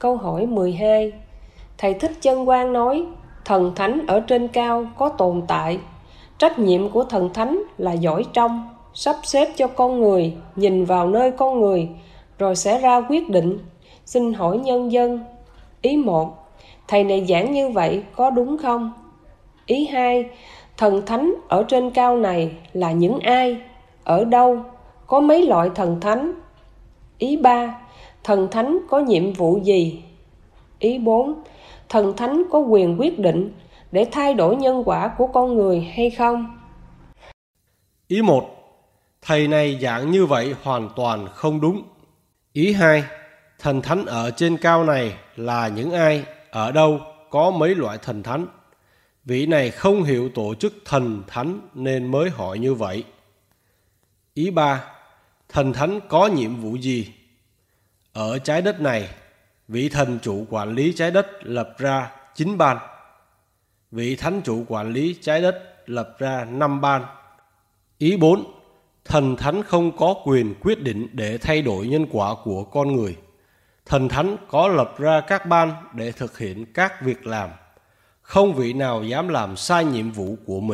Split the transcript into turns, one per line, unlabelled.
Câu hỏi 12 Thầy Thích Chân Quang nói, Thần thánh ở trên cao có tồn tại Trách nhiệm của thần thánh là giỏi trong, Sắp xếp cho con người, Nhìn vào nơi con người, Rồi sẽ ra quyết định Xin hỏi nhân dân, Ý 1 Thầy này giảng như vậy có đúng không? Ý 2 Thần thánh ở trên cao này là những ai? Ở đâu? Có mấy loại thần thánh? Ý 3 Thần thánh có nhiệm vụ gì? Ý 4 Thần thánh có quyền quyết định để thay đổi nhân quả của con người hay không?
Ý 1 Thầy này giảng như vậy hoàn toàn không đúng. Ý 2 Thần thánh ở trên cao này là những ai, ở đâu, có mấy loại thần thánh. Vị này không hiểu tổ chức thần thánh nên mới hỏi như vậy. Ý ba, thần thánh có nhiệm vụ gì? Ở trái đất này, vị thần chủ quản lý trái đất lập ra chín ban. Vị thánh chủ quản lý trái đất lập ra năm ban. Ý bốn, thần thánh không có quyền quyết định để thay đổi nhân quả của con người. Thần thánh có lập ra các ban để thực hiện các việc làm. Không vị nào dám làm sai nhiệm vụ của mình.